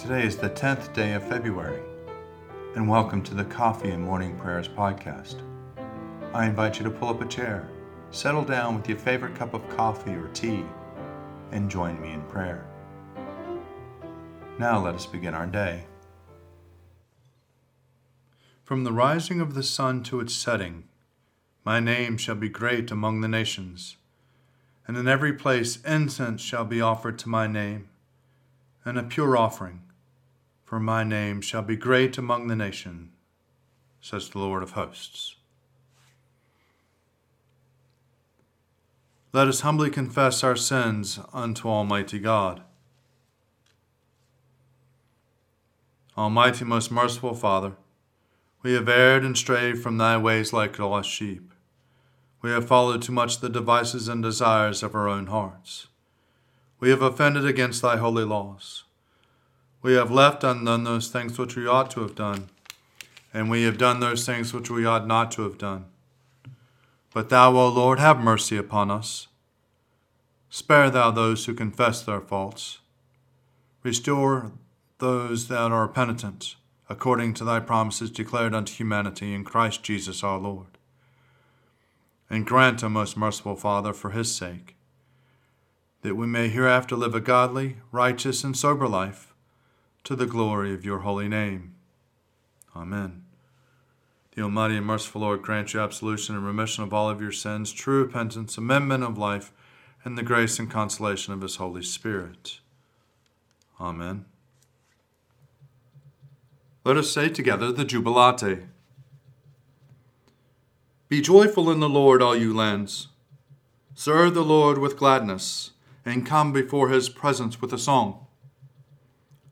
Today is the 10th day of February, and welcome to the Coffee and Morning Prayers podcast. I invite you to pull up a chair, settle down with your favorite cup of coffee or tea, and join me in prayer. Now let us begin our day. From the rising of the sun to its setting, my name shall be great among the nations, and in every place incense shall be offered to my name, and a pure offering for my name shall be great among the nation, says the Lord of hosts. Let us humbly confess our sins unto Almighty God. Almighty, most merciful Father, we have erred and strayed from thy ways like lost sheep. We have followed too much the devices and desires of our own hearts. We have offended against thy holy laws. We have left undone those things which we ought to have done, and we have done those things which we ought not to have done. But thou, O Lord, have mercy upon us. Spare thou those who confess their faults. Restore those that are penitent, according to thy promises declared unto humanity in Christ Jesus our Lord. And grant, O most merciful Father, for his sake, that we may hereafter live a godly, righteous, and sober life to the glory of your holy name. Amen. The Almighty and merciful Lord grant you absolution and remission of all of your sins, true repentance, amendment of life, and the grace and consolation of His Holy Spirit. Amen. Let us say together the Jubilate. Be joyful in the Lord, all you lands. Serve the Lord with gladness, and come before his presence with a song.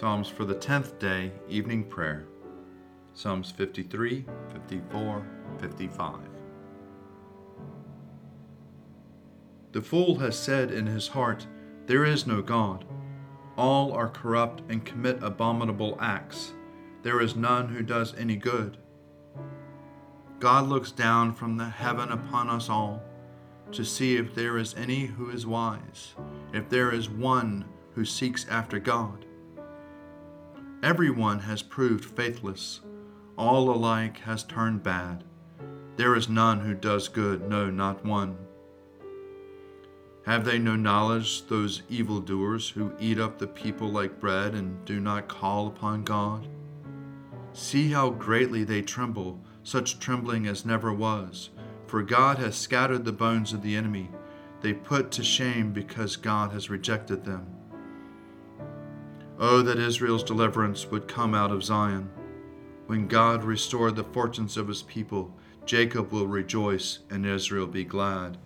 Psalms for the 10th day, evening prayer. Psalms 53, 54, 55. The fool has said in his heart, There is no God. All are corrupt and commit abominable acts. There is none who does any good. God looks down from the heaven upon us all to see if there is any who is wise, if there is one who seeks after God. Everyone has proved faithless. All alike has turned bad. There is none who does good, no, not one. Have they no knowledge, those evildoers who eat up the people like bread and do not call upon God? See how greatly they tremble, such trembling as never was. For God has scattered the bones of the enemy. They put to shame because God has rejected them. Oh, that Israel's deliverance would come out of Zion. When God restored the fortunes of his people, Jacob will rejoice and Israel be glad.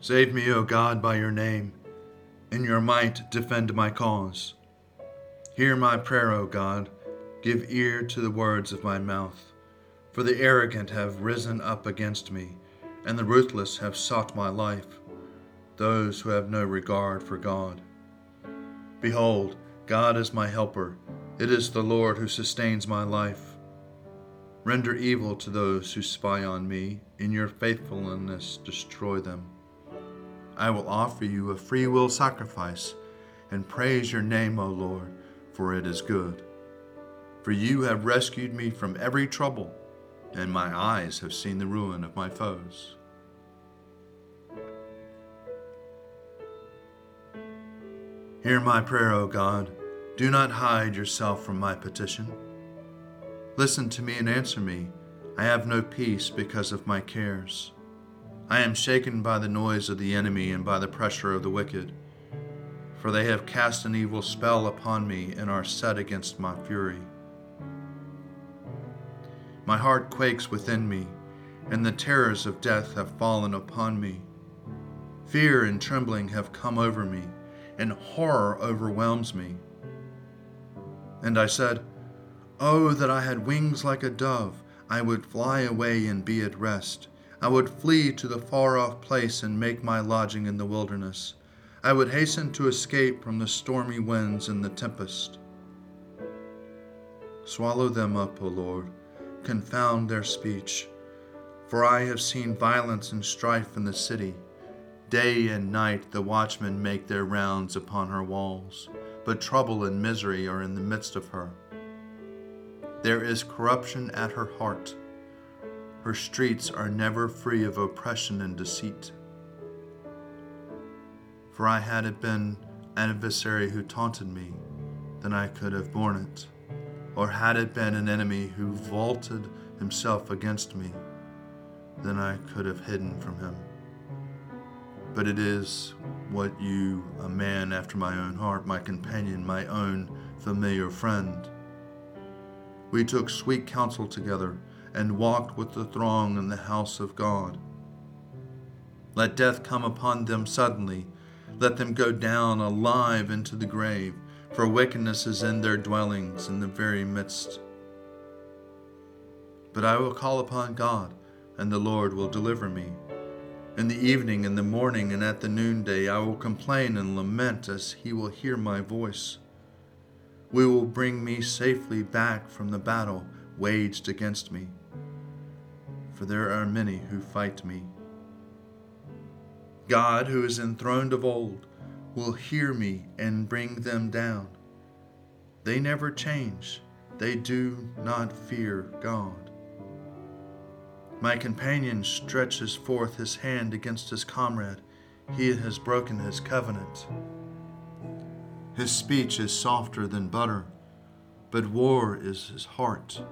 Save me, O God, by your name. In your might, defend my cause. Hear my prayer, O God. Give ear to the words of my mouth. For the arrogant have risen up against me, and the ruthless have sought my life those who have no regard for God. Behold, God is my helper. It is the Lord who sustains my life. Render evil to those who spy on me. In your faithfulness, destroy them. I will offer you a free will sacrifice and praise your name, O Lord, for it is good. For you have rescued me from every trouble, and my eyes have seen the ruin of my foes. Hear my prayer, O God. Do not hide yourself from my petition. Listen to me and answer me. I have no peace because of my cares. I am shaken by the noise of the enemy and by the pressure of the wicked. For they have cast an evil spell upon me and are set against my fury. My heart quakes within me, and the terrors of death have fallen upon me. Fear and trembling have come over me, and horror overwhelms me. And I said, Oh, that I had wings like a dove! I would fly away and be at rest. I would flee to the far off place and make my lodging in the wilderness. I would hasten to escape from the stormy winds and the tempest. Swallow them up, O Lord, confound their speech. For I have seen violence and strife in the city. Day and night the watchmen make their rounds upon her walls, but trouble and misery are in the midst of her. There is corruption at her heart. Her streets are never free of oppression and deceit. For I had it been an adversary who taunted me, then I could have borne it. Or had it been an enemy who vaulted himself against me, then I could have hidden from him. But it is what you, a man after my own heart, my companion, my own familiar friend. We took sweet counsel together and walked with the throng in the house of God. Let death come upon them suddenly. Let them go down alive into the grave, for wickedness is in their dwellings in the very midst. But I will call upon God, and the Lord will deliver me. In the evening, in the morning, and at the noonday, I will complain and lament as he will hear my voice. We will bring me safely back from the battle waged against me, for there are many who fight me. God, who is enthroned of old, will hear me and bring them down. They never change, they do not fear God. My companion stretches forth his hand against his comrade. He has broken his covenant. His speech is softer than butter, but war is his heart.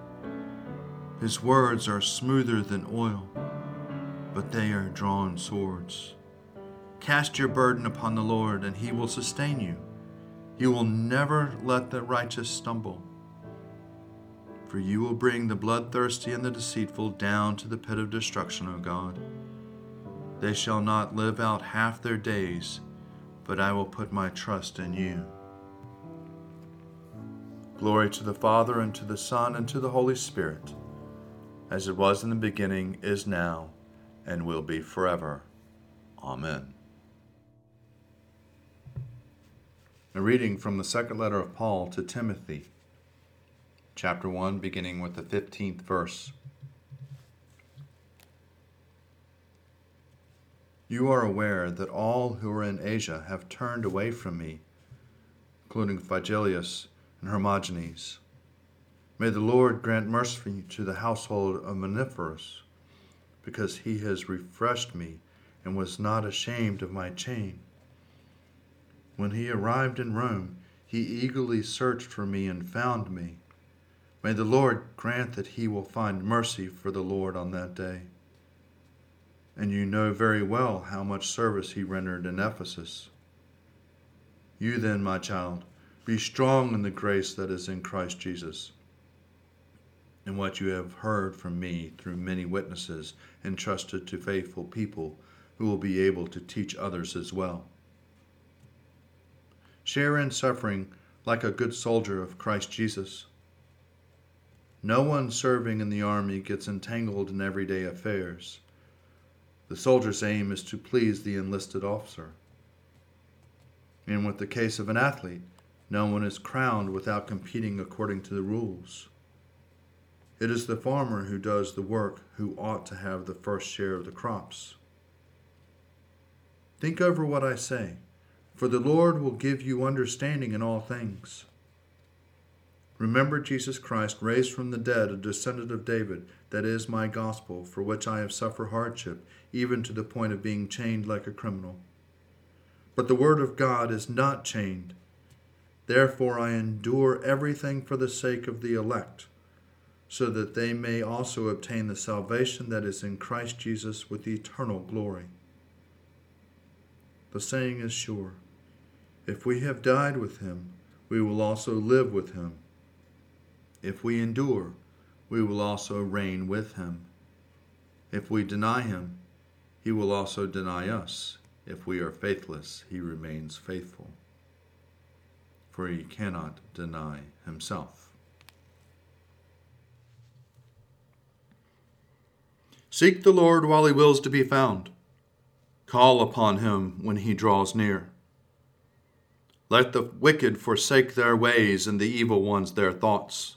His words are smoother than oil, but they are drawn swords. Cast your burden upon the Lord, and he will sustain you. He will never let the righteous stumble for you will bring the bloodthirsty and the deceitful down to the pit of destruction, O God. They shall not live out half their days, but I will put my trust in you. Glory to the Father, and to the Son, and to the Holy Spirit, as it was in the beginning, is now, and will be forever. Amen. A reading from the second letter of Paul to Timothy chapter 1, beginning with the 15th verse. You are aware that all who are in Asia have turned away from me, including Phygellus and Hermogenes. May the Lord grant mercy to the household of Onesiphorus, because he has refreshed me and was not ashamed of my chain. When he arrived in Rome, he eagerly searched for me and found me. May the Lord grant that he will find mercy for the Lord on that day. And you know very well how much service he rendered in Ephesus. You then, my child, be strong in the grace that is in Christ Jesus. And what you have heard from me through many witnesses entrusted to faithful people who will be able to teach others as well. Share in suffering like a good soldier of Christ Jesus. No one serving in the army gets entangled in everyday affairs. The soldier's aim is to please the enlisted officer. And with the case of an athlete, no one is crowned without competing according to the rules. It is the farmer who does the work who ought to have the first share of the crops. Think over what I say, for the Lord will give you understanding in all things. Remember Jesus Christ, raised from the dead, a descendant of David, that is my gospel, for which I have suffered hardship, even to the point of being chained like a criminal. But the word of God is not chained. Therefore I endure everything for the sake of the elect, so that they may also obtain the salvation that is in Christ Jesus with eternal glory. The saying is sure if we have died with him, we will also live with him. If we endure, we will also reign with him. If we deny him, he will also deny us. If we are faithless, he remains faithful, for he cannot deny himself. Seek the Lord while he wills to be found. Call upon him when he draws near. Let the wicked forsake their ways and the evil ones their thoughts.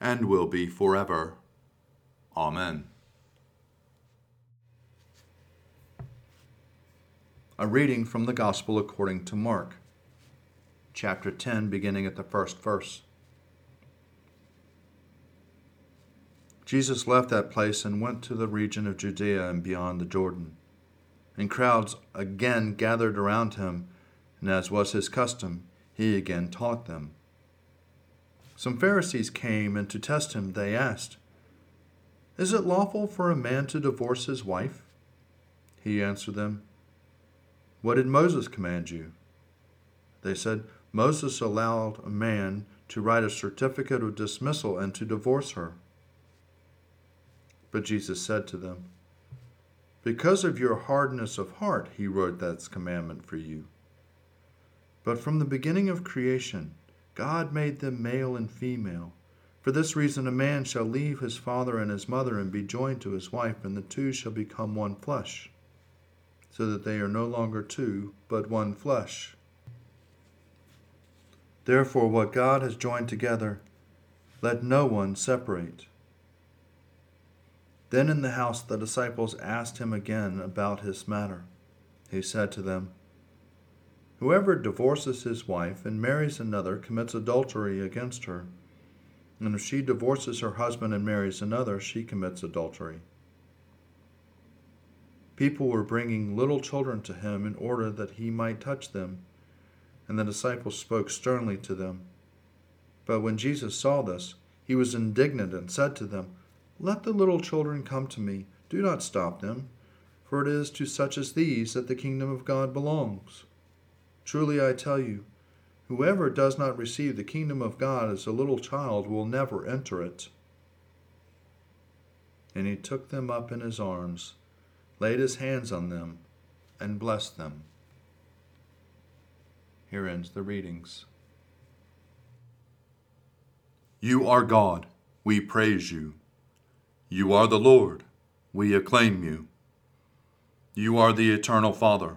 and will be forever. Amen. A reading from the Gospel according to Mark, chapter 10, beginning at the first verse. Jesus left that place and went to the region of Judea and beyond the Jordan. And crowds again gathered around him, and as was his custom, he again taught them. Some Pharisees came, and to test him, they asked, Is it lawful for a man to divorce his wife? He answered them, what did Moses command you? They said, Moses allowed a man to write a certificate of dismissal and to divorce her. But Jesus said to them, Because of your hardness of heart, he wrote that commandment for you. But from the beginning of creation, God made them male and female. For this reason, a man shall leave his father and his mother and be joined to his wife, and the two shall become one flesh so that they are no longer two, but one flesh. Therefore, what God has joined together, let no one separate. Then in the house the disciples asked him again about his matter. He said to them, Whoever divorces his wife and marries another commits adultery against her. And if she divorces her husband and marries another, she commits adultery. People were bringing little children to him in order that he might touch them, and the disciples spoke sternly to them. But when Jesus saw this, he was indignant and said to them, Let the little children come to me, do not stop them, for it is to such as these that the kingdom of God belongs. Truly I tell you, whoever does not receive the kingdom of God as a little child will never enter it. And he took them up in his arms laid his hands on them, and blessed them. Here ends the readings. You are God, we praise you. You are the Lord, we acclaim you. You are the eternal Father.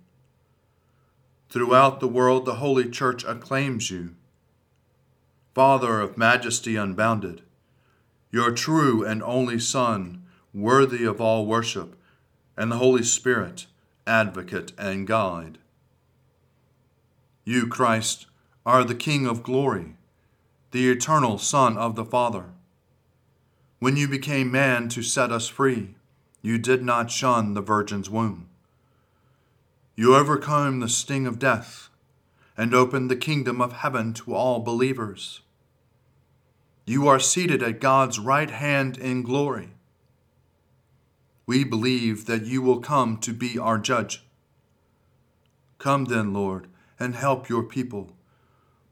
Throughout the world, the Holy Church acclaims you. Father of majesty unbounded, your true and only Son, worthy of all worship, and the Holy Spirit, advocate and guide. You, Christ, are the King of glory, the eternal Son of the Father. When you became man to set us free, you did not shun the Virgin's womb. You overcome the sting of death and opened the kingdom of heaven to all believers. You are seated at God's right hand in glory we believe that you will come to be our judge. Come then, Lord, and help your people,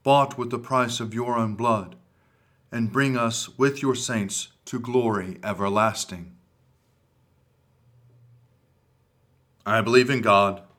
bought with the price of your own blood, and bring us with your saints to glory everlasting. I believe in God,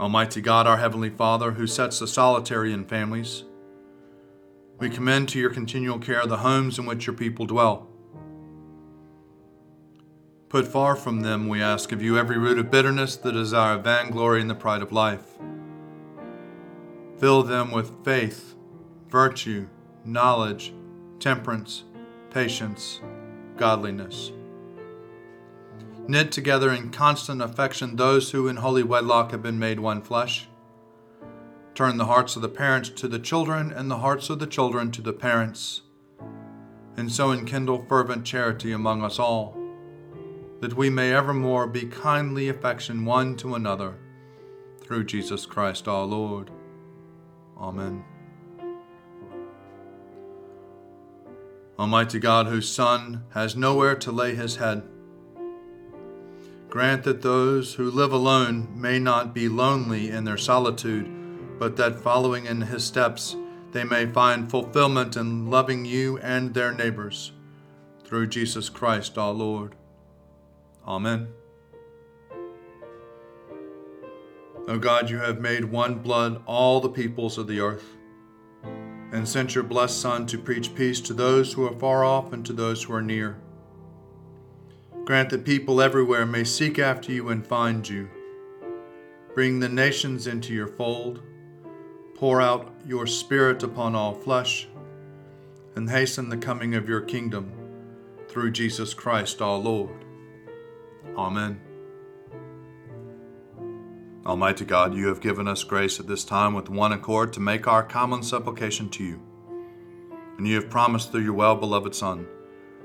Almighty God, our Heavenly Father, who sets the solitary in families, we commend to your continual care the homes in which your people dwell. Put far from them, we ask of you, every root of bitterness, the desire of vainglory, and the pride of life. Fill them with faith, virtue, knowledge, temperance, patience, godliness knit together in constant affection those who in holy wedlock have been made one flesh. Turn the hearts of the parents to the children, and the hearts of the children to the parents, and so enkindle fervent charity among us all, that we may evermore be kindly affection one to another, through Jesus Christ our Lord. Amen. Almighty God, whose Son has nowhere to lay his head, Grant that those who live alone may not be lonely in their solitude, but that following in his steps, they may find fulfillment in loving you and their neighbors. Through Jesus Christ our Lord. Amen. O God, you have made one blood all the peoples of the earth, and sent your blessed Son to preach peace to those who are far off and to those who are near. Grant that people everywhere may seek after you and find you. Bring the nations into your fold. Pour out your Spirit upon all flesh, and hasten the coming of your kingdom through Jesus Christ our Lord. Amen. Almighty God, you have given us grace at this time with one accord to make our common supplication to you. And you have promised through your well beloved Son